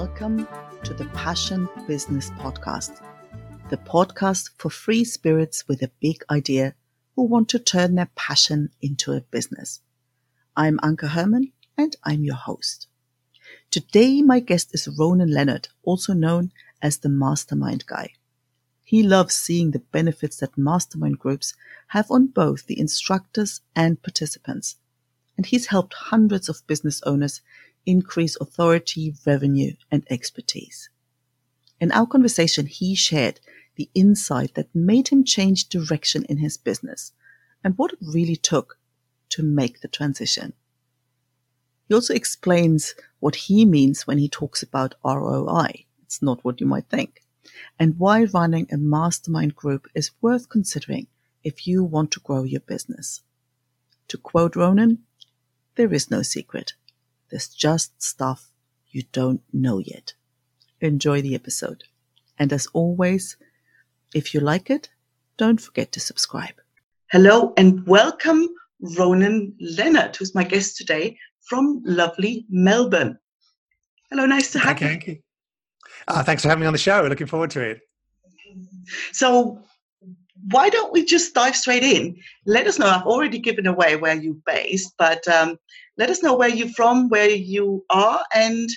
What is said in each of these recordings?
Welcome to the Passion Business Podcast, the podcast for free spirits with a big idea who want to turn their passion into a business. I'm Anke Herman and I'm your host. Today, my guest is Ronan Leonard, also known as the Mastermind Guy. He loves seeing the benefits that mastermind groups have on both the instructors and participants. And he's helped hundreds of business owners increase authority, revenue, and expertise. In our conversation, he shared the insight that made him change direction in his business and what it really took to make the transition. He also explains what he means when he talks about ROI. It's not what you might think. And why running a mastermind group is worth considering if you want to grow your business. To quote Ronan, there is no secret. There's just stuff you don't know yet. Enjoy the episode. And as always, if you like it, don't forget to subscribe. Hello and welcome, Ronan Leonard, who's my guest today from lovely Melbourne. Hello, nice to have Thank you. Uh, thanks for having me on the show. Looking forward to it. So, why don't we just dive straight in? Let us know. I've already given away where you're based, but um, let us know where you're from, where you are, and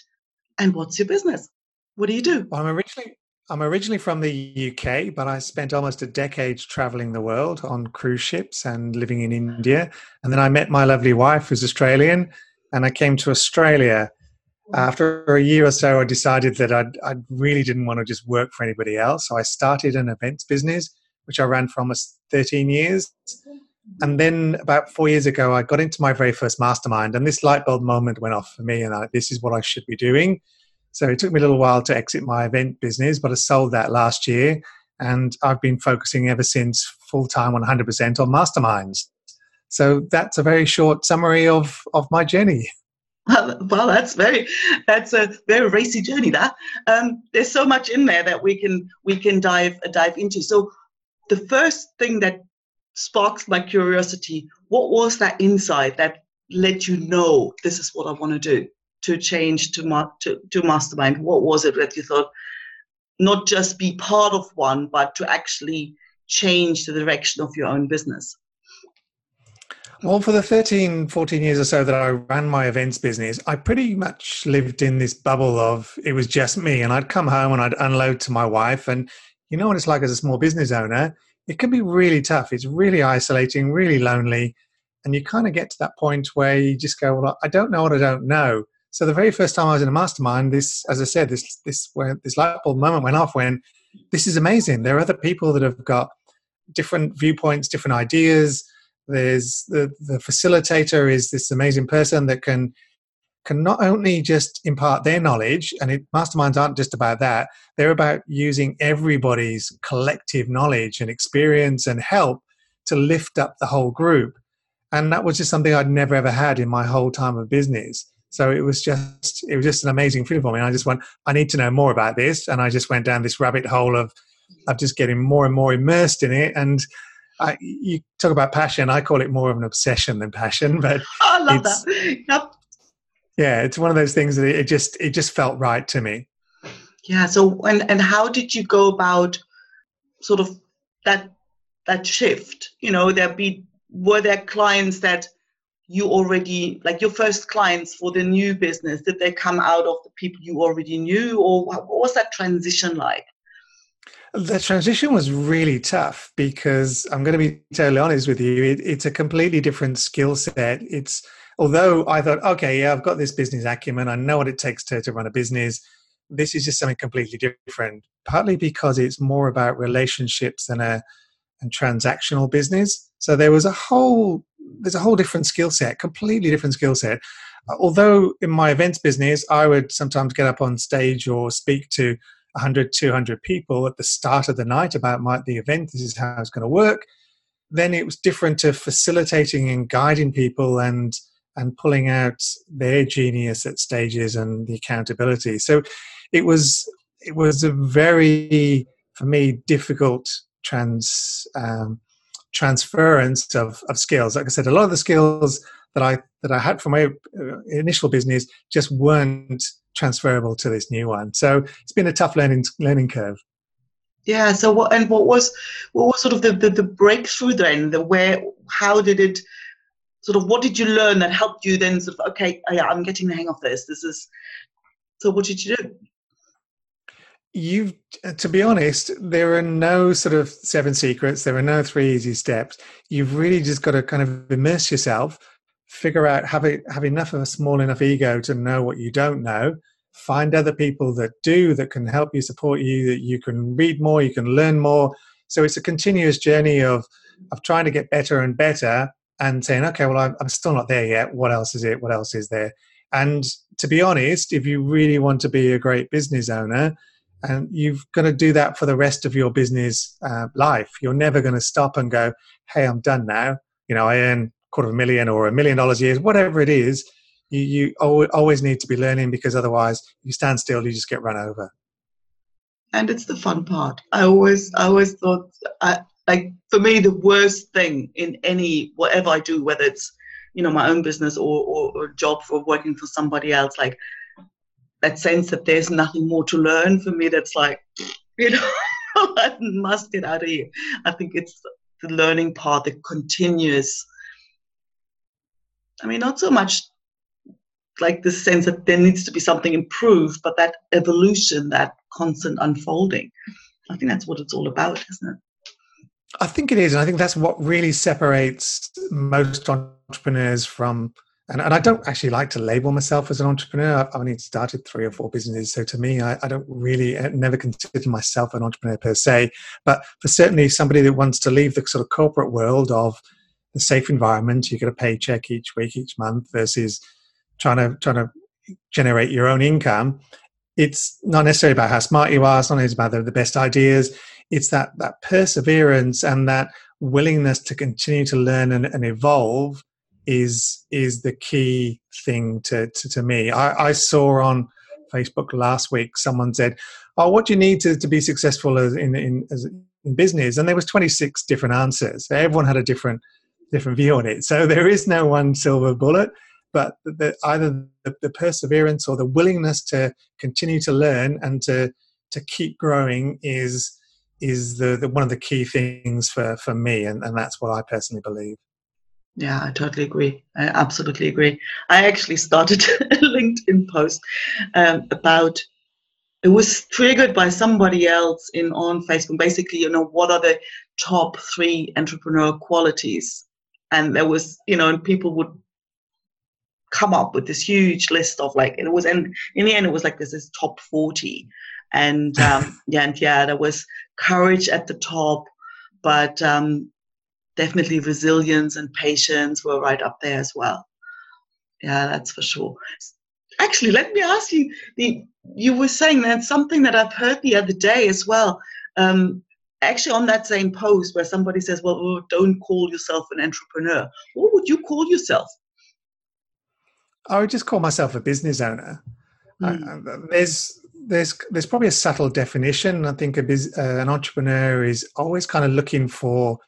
and what's your business. What do you do? Well, I'm originally I'm originally from the UK, but I spent almost a decade traveling the world on cruise ships and living in India. And then I met my lovely wife, who's Australian, and I came to Australia. After a year or so, I decided that I'd, I really didn't want to just work for anybody else. So I started an events business, which I ran for almost 13 years. And then about four years ago, I got into my very first mastermind, and this light bulb moment went off for me, and I, this is what I should be doing. So it took me a little while to exit my event business, but I sold that last year, and I've been focusing ever since full time 100% on masterminds. So that's a very short summary of of my journey. Well, that's very that's a very racy journey. That um, there's so much in there that we can we can dive dive into. So the first thing that sparks my curiosity. What was that insight that let you know this is what I want to do to change to, ma- to, to mastermind? What was it that you thought not just be part of one, but to actually change the direction of your own business? Well, for the 13, 14 years or so that I ran my events business, I pretty much lived in this bubble of it was just me. And I'd come home and I'd unload to my wife. And you know what it's like as a small business owner? it can be really tough. It's really isolating, really lonely. And you kind of get to that point where you just go, well, I don't know what I don't know. So the very first time I was in a mastermind, this, as I said, this this where this light bulb moment went off when this is amazing. There are other people that have got different viewpoints, different ideas. There's the the facilitator is this amazing person that can can not only just impart their knowledge, and it, masterminds aren't just about that, they're about using everybody's collective knowledge and experience and help to lift up the whole group. And that was just something I'd never ever had in my whole time of business. So it was just it was just an amazing feeling for me. And I just went, I need to know more about this. And I just went down this rabbit hole of of just getting more and more immersed in it. And I, you talk about passion. I call it more of an obsession than passion, but I love that. Yep yeah it's one of those things that it just it just felt right to me. Yeah so and and how did you go about sort of that that shift? You know there be were there clients that you already like your first clients for the new business did they come out of the people you already knew or what was that transition like? The transition was really tough because i'm going to be totally honest with you it, it's a completely different skill set. It's although I thought, okay, yeah, I've got this business acumen, I know what it takes to, to run a business. This is just something completely different. Partly because it's more about relationships than a and transactional business. So there was a whole there's a whole different skill set, completely different skill set. Although in my events business, I would sometimes get up on stage or speak to 100, 200 people at the start of the night about my, the event. This is how it's going to work. Then it was different to facilitating and guiding people and and pulling out their genius at stages and the accountability. So it was it was a very for me difficult trans um, transference of, of skills. Like I said, a lot of the skills that I that I had from my uh, initial business just weren't transferable to this new one. So it's been a tough learning learning curve. Yeah. So what and what was what was sort of the, the, the breakthrough then? The where how did it sort of what did you learn that helped you then sort of okay oh yeah I'm getting the hang of this. This is so what did you do? You've to be honest, there are no sort of seven secrets. There are no three easy steps. You've really just got to kind of immerse yourself, figure out have it, have enough of a small enough ego to know what you don't know, find other people that do that can help you support you that you can read more you can learn more so it's a continuous journey of of trying to get better and better and saying okay well i'm, still not there yet. What else is it? What else is there? And to be honest if you really want to be a great business owner and you've got to do that for the rest of your business uh, life. You're never going to stop and go hey i'm done now. You know i earn a quarter of a million or a million dollars a year whatever it is you, you always need to be learning because otherwise you stand still you just get run over. And it's the fun part. I always i always thought I, like for me the worst thing in any whatever i do whether it's you know my own business or, or, or job for working for somebody else like that sense that there's nothing more to learn for me that's like you know i must get out of here i think it's the learning part the continuous i mean not so much like the sense that there needs to be something improved, but that evolution, that constant unfolding. I think that's what it's all about, isn't it? I think it is, and I think that's what really separates most entrepreneurs from. And, and I don't actually like to label myself as an entrepreneur. I've only started three or four businesses, so to me, I, I don't really I never consider myself an entrepreneur per se. But for certainly somebody that wants to leave the sort of corporate world of the safe environment, you get a paycheck each week, each month, versus trying to trying to generate your own income it's not necessarily about how smart you are it's not necessarily about the, the best ideas it's that that perseverance and that willingness to continue to learn and, and evolve is is the key thing to to, to me. I, I, saw on facebook last week someone said oh what do you need to, to be successful as in in, as in business? And there was 26 different answers. Everyone had a different different view on it. So there is no one silver bullet but the, either the, the, perseverance or the willingness to continue to learn and to to keep growing is is the, the one of the key things for for me and, and that's what i personally believe. Yeah i totally agree. I absolutely agree. I actually started a linkedin post um, about it was triggered by somebody else in on facebook basically you know what are the top three entrepreneur qualities? And there was you know and people would come up with this huge list of like it was and in the end it was like this is top 40 and um yeah and yeah there was courage at the top but um definitely resilience and patience were right up there as well yeah that's for sure actually let me ask you the you were saying that something that i've heard the other day as well um actually on that same post where somebody says well oh, don't call yourself an entrepreneur what would you call yourself I would just call myself a business owner. Mm. there's there's there's probably a subtle definition. I think a biz, uh, an entrepreneur is always kind of looking for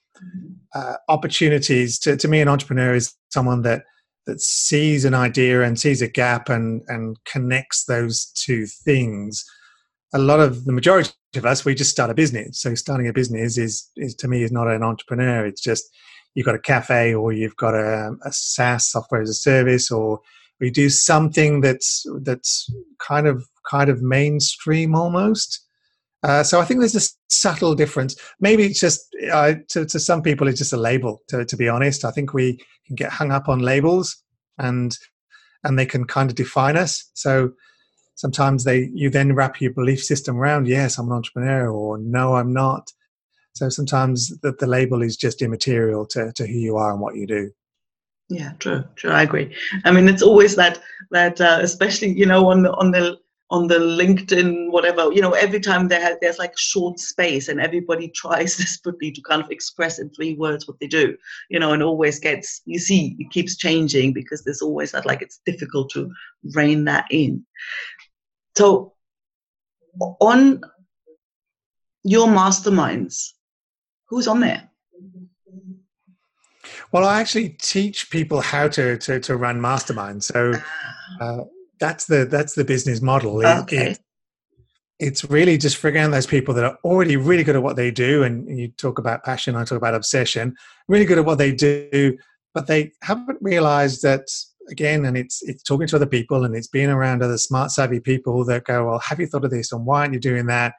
uh, opportunities. To, to me, an entrepreneur is someone that that sees an idea and sees a gap and and connects those two things. A lot of the majority of us, we just start a business. So starting a business is is to me is not an entrepreneur. It's just you've got a cafe or you've got a, a SaaS software as a service or we do something that's that's kind of kind of mainstream almost. Uh, so I think there's a subtle difference. Maybe it's just uh, to, to some people it's just a label. To, to be honest, I think we can get hung up on labels, and and they can kind of define us. So sometimes they you then wrap your belief system around. Yes, I'm an entrepreneur, or no, I'm not. So sometimes the, the label is just immaterial to, to who you are and what you do. Yeah, true, true. I agree. I mean, it's always that that, uh, especially you know, on the on the on the LinkedIn, whatever, you know, every time there has, there's like short space, and everybody tries desperately to kind of express in three words what they do, you know, and always gets you see it keeps changing because there's always that like it's difficult to rein that in. So on your masterminds, who's on there? Well, I actually teach people how to to, to run masterminds. So ah. uh, that's the that's the business model. It, okay. It, it's really just figuring out those people that are already really good at what they do. And you talk about passion, I talk about obsession, really good at what they do, but they haven't realized that again, and it's it's talking to other people and it's being around other smart, savvy people that go, Well, have you thought of this? And why aren't you doing that?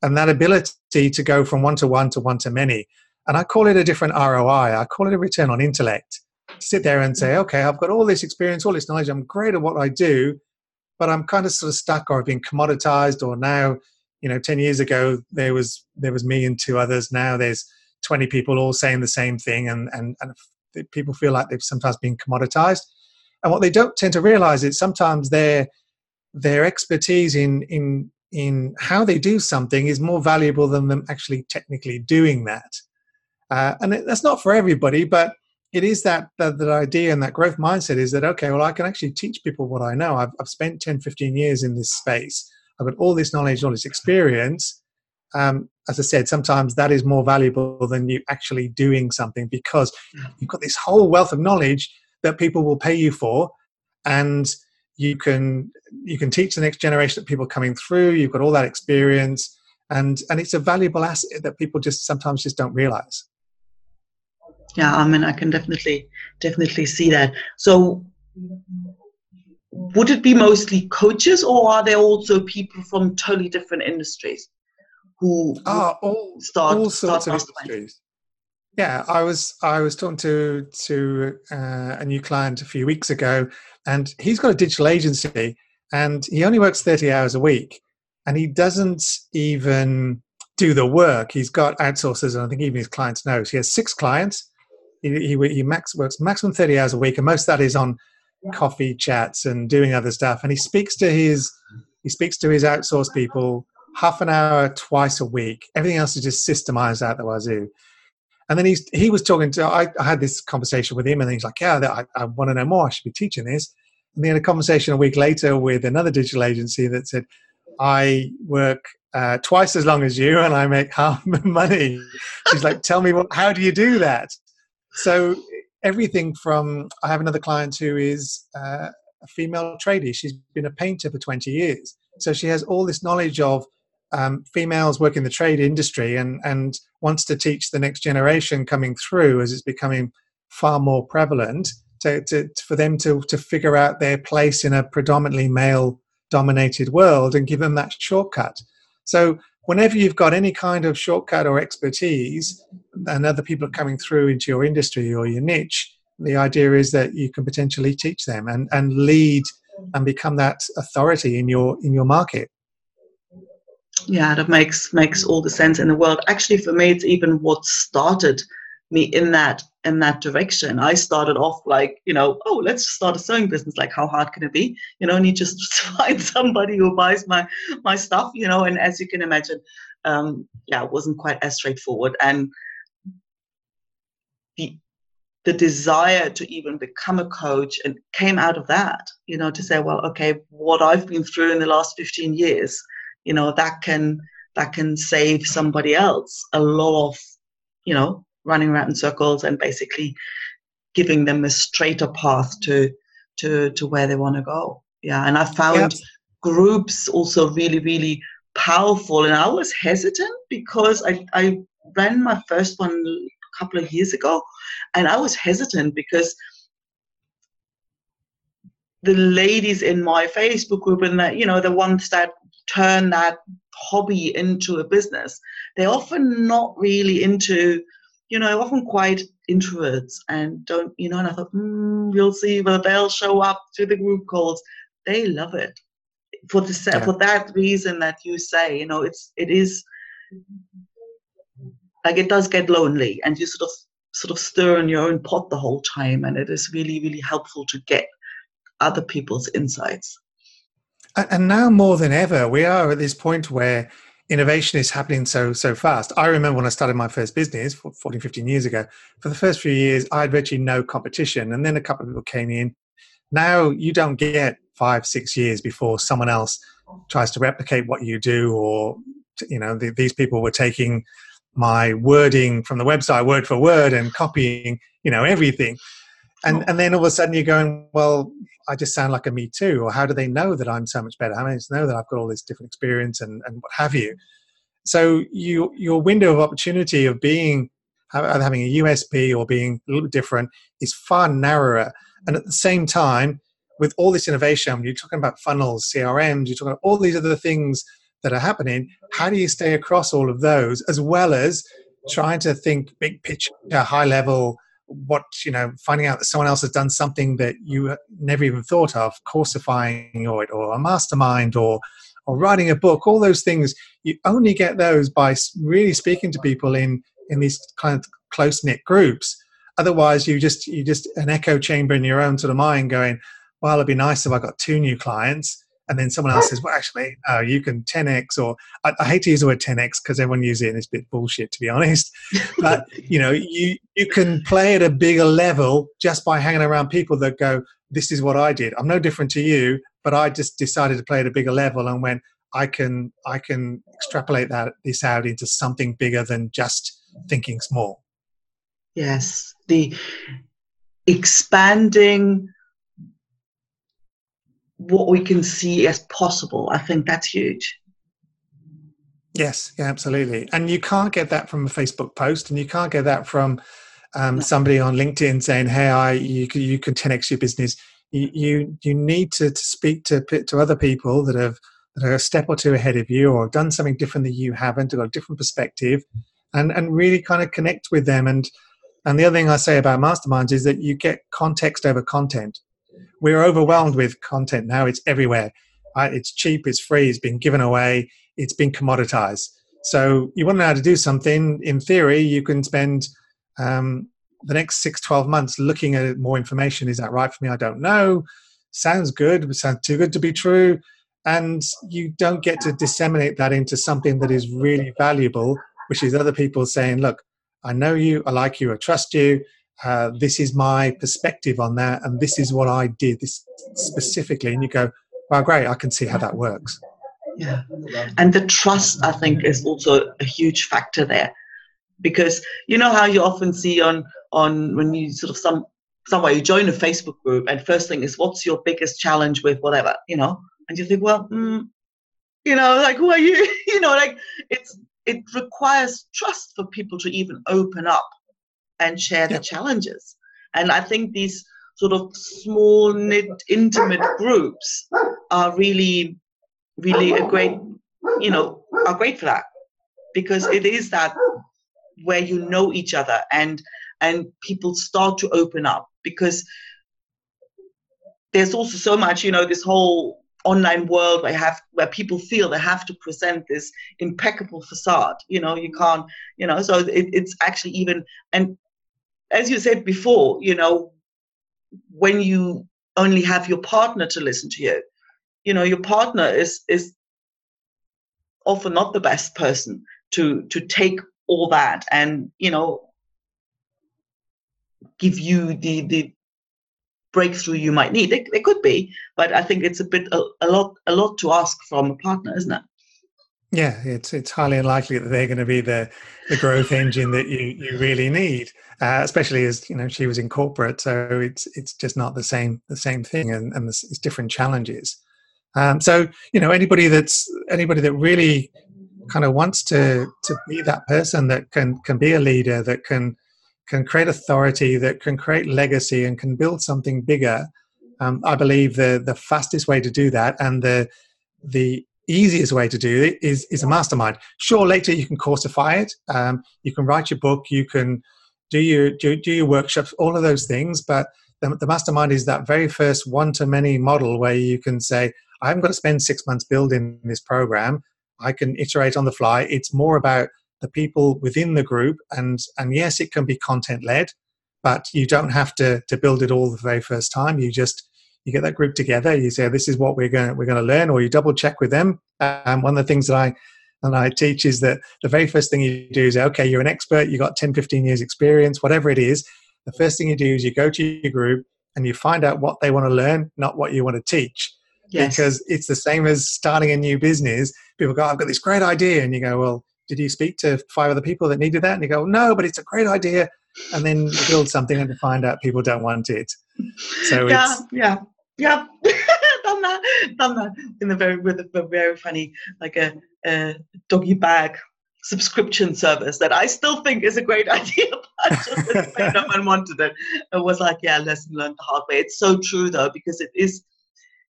And that ability to go from one to one to one to many. And I call it a different ROI. I call it a return on intellect. Sit there and say, mm. okay, I've got all this experience, all this knowledge, I'm great at what I do, but I'm kind of sort of stuck or I've been commoditized or now, you know, 10 years ago there was there was me and two others. Now there's 20 people all saying the same thing and and, and people feel like they've sometimes been commoditized. And what they don't tend to realize is sometimes their their expertise in in in how they do something is more valuable than them actually technically doing that. Uh, and that's not for everybody, but it is that, that, that idea and that growth mindset is that okay well i can actually teach people what i know. I've, I've spent 10 15 years in this space. I've got all this knowledge all this experience. Um, as i said sometimes that is more valuable than you actually doing something because you've got this whole wealth of knowledge that people will pay you for and you can you can teach the next generation of people coming through. You've got all that experience and and it's a valuable asset that people just sometimes just don't realize yeah i mean i can definitely definitely see that. So would it be mostly coaches or are there also people from totally different industries who ah, all, start all sorts start of industries. Yeah i was i was talking to to uh, a new client a few weeks ago and he's got a digital agency and he only works 30 hours a week and he doesn't even do the work. He's got outsourcers and i think even his clients know. He has six clients he, he, he max, works maximum 30 hours a week, and most of that is on coffee chats and doing other stuff. And he speaks to his he speaks to his outsourced people half an hour twice a week. Everything else is just systemized out the wazoo. And then he's he was talking to I, I had this conversation with him, and he's like, "Yeah, I, I want to know more. I should be teaching this." And then a conversation a week later with another digital agency that said, "I work uh, twice as long as you, and I make half the money." He's like, "Tell me what? How do you do that?" So everything from I have another client who is uh, a female tradie. She's been a painter for 20 years, so she has all this knowledge of um, females working the trade industry and and wants to teach the next generation coming through as it's becoming far more prevalent to, to, for them to to figure out their place in a predominantly male dominated world and give them that shortcut. So whenever you've got any kind of shortcut or expertise and other people are coming through into your industry or your niche, the idea is that you can potentially teach them and, and lead and become that authority in your in your market. Yeah, that makes makes all the sense in the world. Actually, for me, it's even what started me in that in that direction. I started off like, you know, oh, let's start a sewing business. Like, how hard can it be? You know, and you just find somebody who buys my my stuff, you know. And as you can imagine, um, yeah, it wasn't quite as straightforward. And the the desire to even become a coach and came out of that, you know, to say, well, okay, what I've been through in the last 15 years, you know, that can that can save somebody else a lot of, you know, running around in circles and basically giving them a straighter path to to to where they want to go yeah and i found yep. groups also really really powerful and i was hesitant because i i ran my first one a couple of years ago and i was hesitant because the ladies in my facebook group and that you know the ones that turn that hobby into a business they're often not really into you know, often quite introverts and don't, you know, and I thought, mm, we'll see whether they'll show up to the group calls. They love it for the yeah. for that reason that you say, you know, it's it is like it does get lonely and you sort of sort of stir in your own pot the whole time and it is really really helpful to get other people's insights and now more than ever we are at this point where innovation is happening so so fast. I remember when I started my first business 14, 15 years ago, for the first few years, I had virtually no competition. And then a couple of people came in. Now you don't get five, six years before someone else tries to replicate what you do, or, you know, the, these people were taking my wording from the website word for word and copying, you know, everything. And, and then all of a sudden you're going, well, I just sound like a me too? Or how do they know that I'm so much better? How do they know that I've got all this different experience and, and what have you? So you your window of opportunity of being either having a USP or being a little bit different is far narrower. And at the same time, with all this innovation, when you're talking about funnels, CRMs, you're talking about all these other things that are happening. How do you stay across all of those as well as trying to think big picture, high level, what you know finding out that someone else has done something that you never even thought of coursifying or or a mastermind or or writing a book all those things you only get those by really speaking to people in in these kind of close knit groups. Otherwise you just you just an echo chamber in your own sort of mind going well it'd be nice if i got two new clients and then someone else says, "Well, actually, uh, you can 10x," or I, I, hate to use the word 10x because everyone uses it and it's a bit bullshit, to be honest. But you know, you you can play at a bigger level just by hanging around people that go, "This is what I did. I'm no different to you, but I just decided to play at a bigger level and went, I can I can extrapolate that this out into something bigger than just thinking small." Yes, the expanding what we can see as possible. I think that's huge. Yes, yeah, absolutely. And you can't get that from a Facebook post, and you can't get that from um, no. somebody on LinkedIn saying, "Hey, I you can, you can 10x your business." You you, you need to, to speak to to other people that have that are a step or two ahead of you, or have done something different that you haven't, or got a different perspective, and and really kind of connect with them. And and the other thing I say about masterminds is that you get context over content we're overwhelmed with content now. It's everywhere. It's cheap, it's free, it's been given away, it's been commoditized. So you want to know how to do something. In theory, you can spend um, the next six, 12 months looking at more information. Is that right for me? I don't know. Sounds good, but sounds too good to be true. And you don't get to disseminate that into something that is really valuable, which is other people saying, look, I know you, I like you, I trust you uh, this is my perspective on that, and this is what I did this specifically. And you go, well, great, I can see how that works. Yeah, and the trust I think is also a huge factor there, because you know how you often see on on when you sort of some somewhere you join a Facebook group, and first thing is what's your biggest challenge with whatever, you know, and you think, well, mm, you know, like who are you? you know, like it's it requires trust for people to even open up and share the challenges. And I think these sort of small knit intimate groups are really really a great you know are great for that. Because it is that where you know each other and and people start to open up. Because there's also so much you know this whole online world where have where people feel they have to present this impeccable facade you know you can't you know. So it, it's actually even and as you said before, you know, when you only have your partner to listen to you, you know, your partner is is often not the best person to to take all that and you know give you the the breakthrough you might need. It could be, but I think it's a bit a, a lot a lot to ask from a partner, isn't it? Yeah, it's it's highly unlikely that they're going to be the the growth engine that you you really need, uh, especially as you know she was in corporate, so it's it's just not the same the same thing, and and it's different challenges. Um, so you know anybody that's anybody that really kind of wants to to be that person that can can be a leader that can can create authority that can create legacy and can build something bigger. Um, I believe the the fastest way to do that and the the easiest way to do it is, is a mastermind. Sure, later you can coursify it. Um, you can write your book. You can do your do, do your workshops. All of those things. But the, the mastermind is that very first one to many model where you can say, I haven't got to spend six months building this program. I can iterate on the fly. It's more about the people within the group, and and yes, it can be content led, but you don't have to to build it all the very first time. You just you get that group together you say this is what we're going we're going to learn or you double check with them. Um, one of the things that i and i teach is that the very first thing you do is okay you're an expert you got 10 15 years experience whatever it is the first thing you do is you go to your group and you find out what they want to learn not what you want to teach. Yes. because it's the same as starting a new business. People go i've got this great idea and you go well did you speak to five other people that needed that? And you go no but it's a great idea. And then you build something and find out people don't want it. So yeah yeah Yeah, done that, done that. In a very with a very funny like a, a doggy bag subscription service that I still think is a great idea, but just no one wanted it. It was like, yeah, lesson learned the hard way. It's so true though, because it is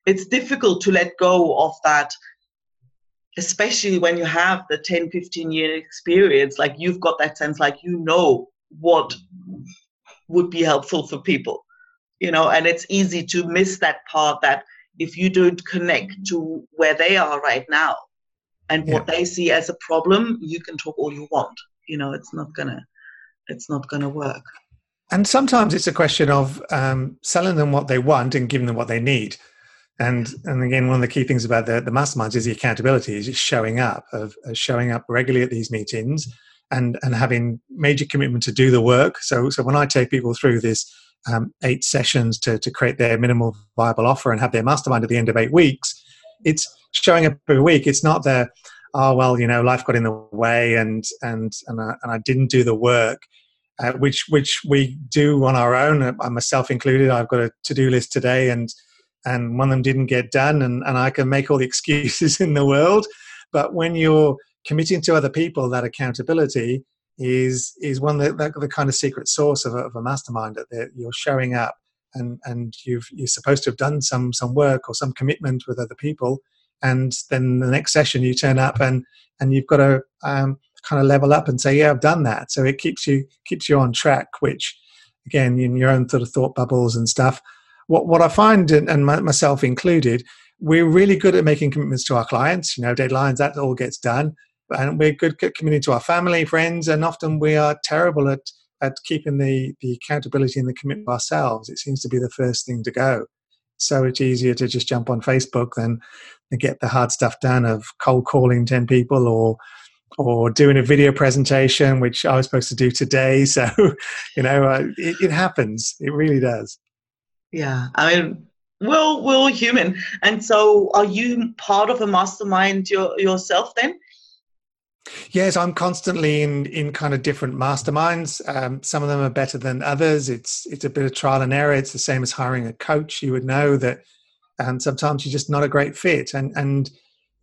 it's difficult to let go of that especially when you have the 10 15 year experience. Like you've got that sense like you know what would be helpful for people you know and it's easy to miss that part that if you don't connect to where they are right now and what yeah. they see as a problem you can talk all you want you know it's not gonna it's not gonna work and sometimes it's a question of um, selling them what they want and giving them what they need and and again, one of the key things about the, the masterminds is the accountability, is just showing up, of, of, showing up regularly at these meetings and and having major commitment to do the work. So so when I take people through this um, eight sessions to to create their minimal viable offer and have their mastermind at the end of eight weeks, it's showing up every week. It's not the oh well, you know, life got in the way and and and I, and I didn't do the work. Uh, which which we do on our own, uh, myself included. I've got a to do list today, and and one of them didn't get done and, and i can make all the excuses in the world but when you're committing to other people that accountability is is one that, that the kind of secret source of a, of a mastermind that you're showing up and and you've you're supposed to have done some some work or some commitment with other people. And then the next session you turn up and and you've got to um, kind of level up and say yeah i've done that. So it keeps you keeps you on track which again in your own sort of thought bubbles and stuff. What what I find, and myself included, we're really good at making commitments to our clients. You know, deadlines that all gets done, and we're good committing to our family, friends, and often we are terrible at at keeping the the accountability and the commitment ourselves. It seems to be the first thing to go. So it's easier to just jump on Facebook than get the hard stuff done of cold calling ten people or or doing a video presentation, which I was supposed to do today. So, you know, uh, it, it happens. It really does. Yeah, I mean, we're we're human, and so are you part of a mastermind your, yourself then? Yes, I'm constantly in in kind of different masterminds. Um, some of them are better than others. It's it's a bit of trial and error. It's the same as hiring a coach. You would know that, and um, sometimes you're just not a great fit, and and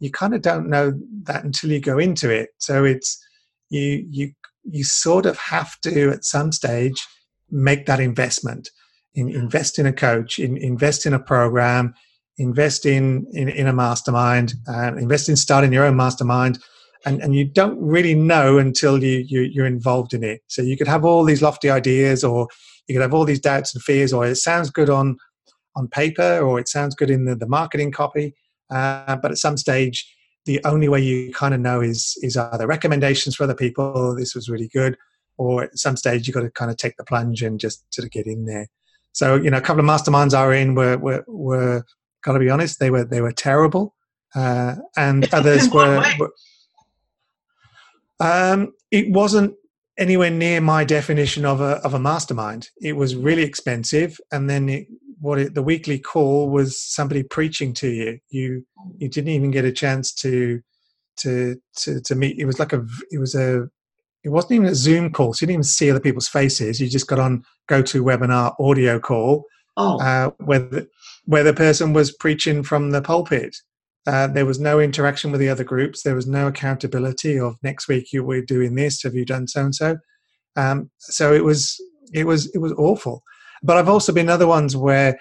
you kind of don't know that until you go into it. So it's you you you sort of have to at some stage make that investment in, invest in a coach, in, invest in a program, invest in in, in a mastermind, uh, invest in starting your own mastermind, and, and you don't really know until you, you you're involved in it. So you could have all these lofty ideas, or you could have all these doubts and fears, or it sounds good on on paper, or it sounds good in the, the marketing copy, uh, but at some stage. The only way you kind of know is is either recommendations for other people. This was really good, or at some stage you've got to kind of take the plunge and just sort of get in there. So you know, a couple of masterminds I were in were were, were got to be honest, they were they were terrible, uh, and others were, were. Um, it wasn't anywhere near my definition of a of a mastermind. It was really expensive, and then it, what it, the weekly call was somebody preaching to you. You you didn't even get a chance to to to to meet. It was like a it was a it wasn't even a Zoom call, so you didn't even see other people's faces. You just got on GoToWebinar audio call, oh. uh, where the, where the person was preaching from the pulpit. Uh, there was no interaction with the other groups. There was no accountability of next week you were doing this. Have you done so and so? Um, so it was it was it was awful. But I've also been other ones where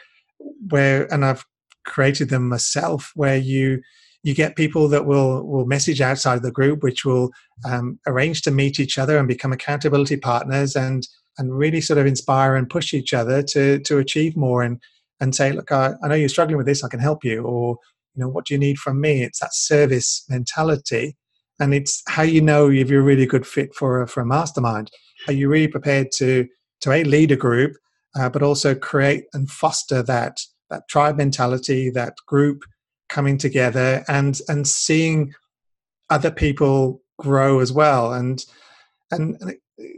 where and I've created them myself where you you get people that will will message outside the group, which will um, arrange to meet each other and become accountability partners, and and really sort of inspire and push each other to to achieve more and and say, look, I, I know you're struggling with this, I can help you, or you know, what do you need from me? It's that service mentality, and it's how you know if you're a really good fit for a, for a mastermind. Are you really prepared to to a lead a group, uh, but also create and foster that that tribe mentality, that group coming together and and seeing other people grow as well and and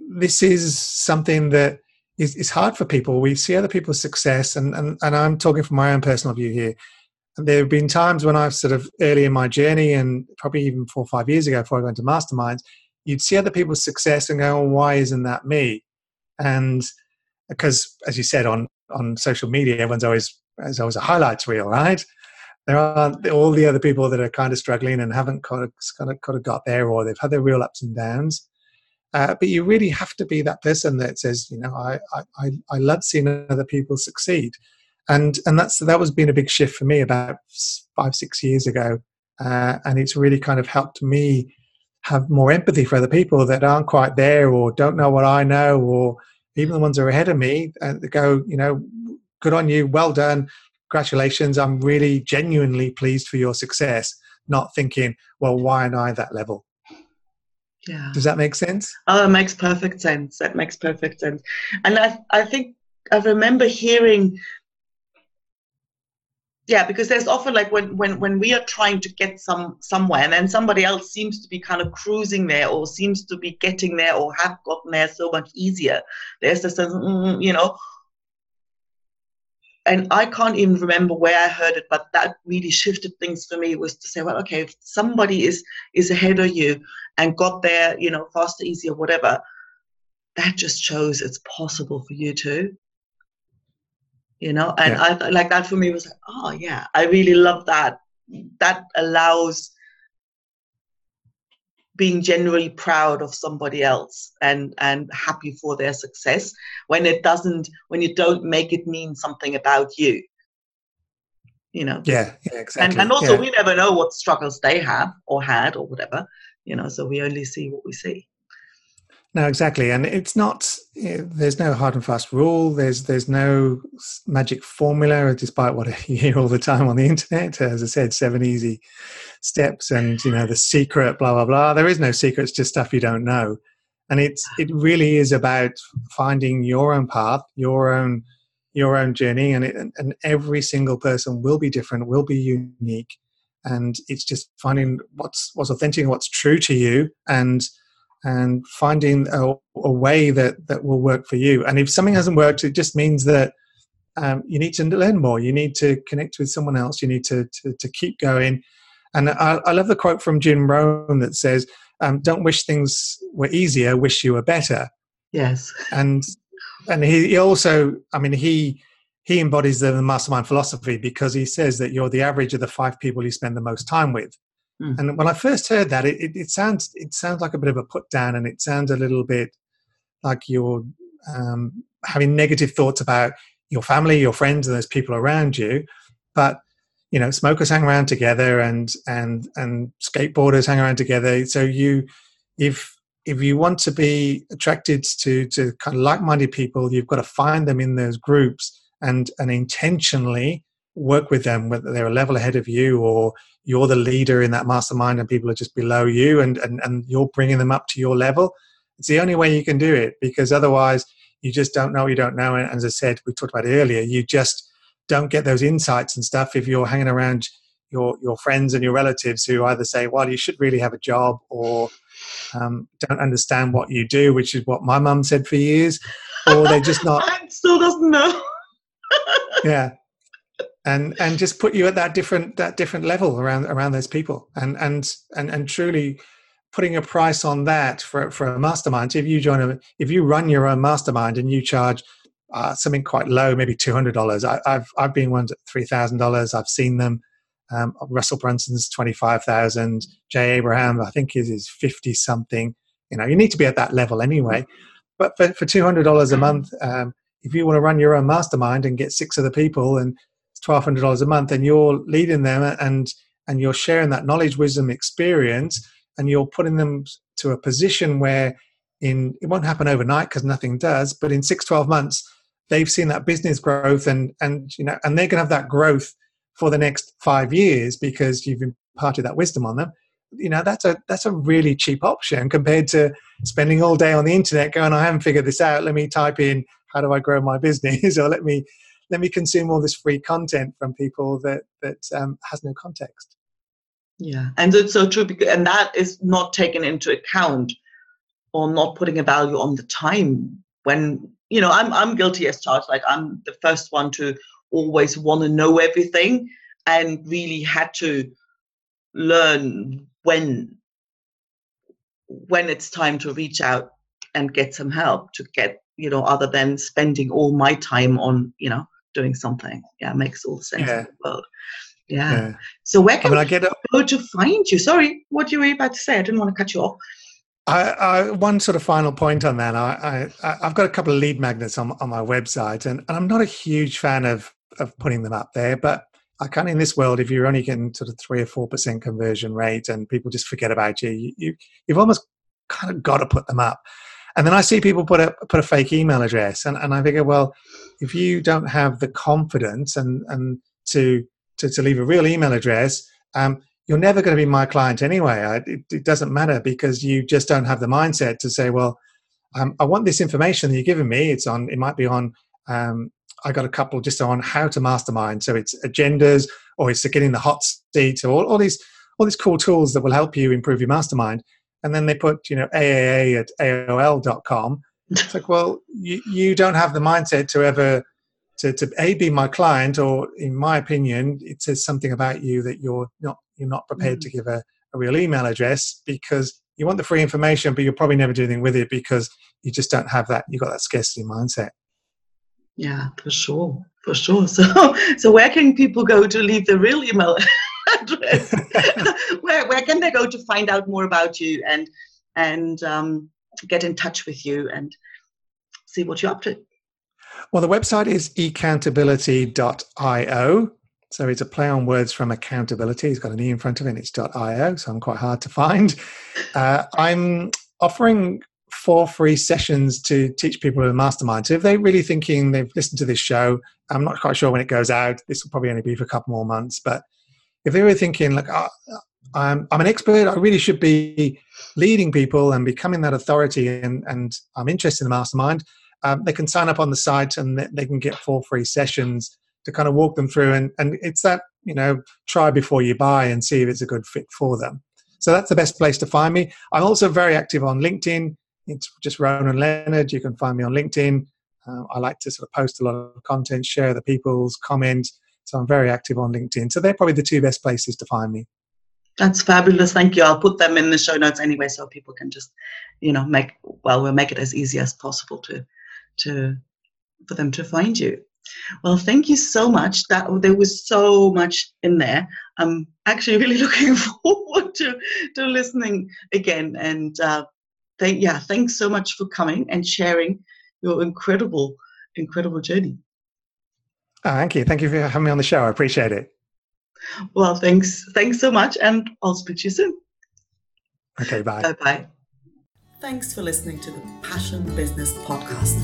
this is something that is, is hard for people we see other people's success and, and and i'm talking from my own personal view here and there have been times when i've sort of early in my journey and probably even four or five years ago before i got into masterminds you'd see other people's success and go oh, why isn't that me and because as you said on on social media everyone's always there's always a highlights reel, right? There are all the other people that are kind of struggling and haven't kind of, kind of, kind of got there, or they've had their real ups and downs. Uh, but you really have to be that person that says, you know, I, I, I love seeing other people succeed, and and that's that was been a big shift for me about five six years ago, uh, and it's really kind of helped me have more empathy for other people that aren't quite there or don't know what I know, or even the ones that are ahead of me, and they go, you know, good on you, well done, congratulations. I'm really genuinely pleased for your success. Not thinking, well, why am I that level? Yeah. Does that make sense? Oh, it makes perfect sense. That makes perfect sense. And I, I think I remember hearing yeah because there's often like when when when we are trying to get some somewhere and then somebody else seems to be kind of cruising there or seems to be getting there or have gotten there so much easier there's this mm, you know and I can't even remember where I heard it, but that really shifted things for me was to say, well, okay, if somebody is is ahead of you and got there, you know, faster, easier, whatever, that just shows it's possible for you too. You know, and yeah. I like that for me was like, oh yeah, I really love that. That allows being genuinely proud of somebody else and and happy for their success when it doesn't when you don't make it mean something about you you know yeah, yeah exactly and, and also yeah. we never know what struggles they have or had or whatever you know so we only see what we see no, exactly, and it's not. Eh, there's no hard and fast rule. There's there's no magic formula, despite what you hear all the time on the internet. As I said, seven easy steps, and you know the secret, blah blah blah. There is no secret. It's just stuff you don't know, and it's it really is about finding your own path, your own your own journey, and it, and every single person will be different, will be unique, and it's just finding what's what's authentic, what's true to you, and and finding a, a, way that that will work for you. And if something hasn't worked, it just means that um, you need to learn more. You need to connect with someone else. You need to to, to keep going. And I, I, love the quote from Jim Rohn that says, um, "Don't wish things were easier. Wish you were better." Yes. And and he, he also, I mean, he he embodies the mastermind philosophy because he says that you're the average of the five people you spend the most time with. Mm. And when I first heard that, it, it, it, sounds it sounds like a bit of a put down, and it sounds a little bit like you're um, having negative thoughts about your family, your friends, and those people around you. But you know, smokers hang around together, and and and skateboarders hang around together. So you, if if you want to be attracted to to kind of like-minded people, you've got to find them in those groups and and intentionally work with them, whether they're a level ahead of you or you're the leader in that mastermind and people are just below you and, and, and you're bringing them up to your level. It's the only way you can do it because otherwise you just don't know you don't know. And as I said, we talked about earlier, you just don't get those insights and stuff if you're hanging around your, your friends and your relatives who either say, well, you should really have a job or um, don't understand what you do, which is what my mum said for years, or they're just not. still doesn't know. yeah and and just put you at that different that different level around around those people. And and and and truly putting a price on that for for a mastermind. So if you join a if you run your own mastermind and you charge uh, something quite low maybe $200 I, have i've been ones at $3000 i've seen them. Um, russell brunson's 25000 jay abraham i think is is 50 something you know you need to be at that level anyway. But for, for $200 a month um, if you want to run your own mastermind and get six other people and twelve hundred dollars a month, and you're leading them and and you're sharing that knowledge, wisdom, experience, and you're putting them to a position where in it won't happen overnight because nothing does, but in six, 12 months, they've seen that business growth and and you know and they're gonna have that growth for the next five years because you've imparted that wisdom on them. You know, that's a that's a really cheap option compared to spending all day on the internet going, I haven't figured this out. Let me type in how do I grow my business or let me let me consume all this free content from people that that um, has no context. Yeah. And it's so true because, and that is not taken into account or not putting a value on the time when you know i'm i'm guilty as charged. Like i'm the first one to always want to know everything and really had to learn when when it's time to reach out and get some help to get you know other than spending all my time on you know doing something. Yeah, makes all the sense Yeah. in the world. Yeah. Yeah. So where I can mean, I get go to find you? Sorry, what you were about to say? I didn't want to cut you off. I, I, one sort of final point on that. I, I, I've got a couple of lead magnets on, on my website, and, and I'm not a huge fan of, of putting them up there. But I kind of in this world, if you're only getting sort of three or four percent conversion rate, and people just forget about you, you, you you've almost kind of got to put them up. And then I see people put a put a fake email address, and, and I figure, well, if you don't have the confidence and and to to, to leave a real email address, um, you're never going to be my client anyway. I, it, it, doesn't matter because you just don't have the mindset to say, well, um, I want this information that you're giving me. It's on. It might be on. Um, I got a couple just on how to mastermind. So it's agendas, or it's getting the hot seat, or all, all these all these cool tools that will help you improve your mastermind. And then they put, you know, AAA at AOL.com. It's like, well, you, you don't have the mindset to ever to, to a be my client or in my opinion it says something about you that you're not you're not prepared mm. to give a, a, real email address because you want the free information but you'll probably never do anything with it because you just don't have that you've got that scarcity mindset. Yeah for sure for sure. So so where can people go to leave the real email address? Where, where can they go to find out more about you and and um, get in touch with you and see what you're up to well, the website is eccountability.io. So it's a play on words from accountability. It's got an E in front of it and it's .io, so I'm quite hard to find. Uh, I'm offering four free sessions to teach people to mastermind. So if they're really thinking they've listened to this show, I'm not quite sure when it goes out. This will probably only be for a couple more months. But if they were thinking, like, I'm, I'm an expert, I really should be leading people and becoming that authority, and, and I'm interested in the mastermind, um, they can sign up on the site and they can get four free sessions to kind of walk them through. And, and it's that, you know, try before you buy and see if it's a good fit for them. So that's the best place to find me. I'm also very active on LinkedIn. It's just Ronan Leonard. You can find me on LinkedIn. Uh, I like to sort of post a lot of content, share the people's comments. So I'm very active on LinkedIn. So they're probably the two best places to find me. That's fabulous. Thank you. I'll put them in the show notes anyway, so people can just, you know, make well, we'll make it as easy as possible to to for them to find you. Well, thank you so much. That there was so much in there. I'm actually really looking forward to to listening again. And uh, thank yeah, thanks so much for coming and sharing your incredible, incredible journey. Oh, thank you. Thank you for having me on the show. I appreciate it. Well, thanks. Thanks so much, and I'll speak to you soon. Okay. Bye. Bye. Bye. Thanks for listening to the Passion Business Podcast.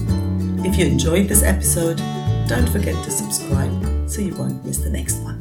If you enjoyed this episode, don't forget to subscribe so you won't miss the next one.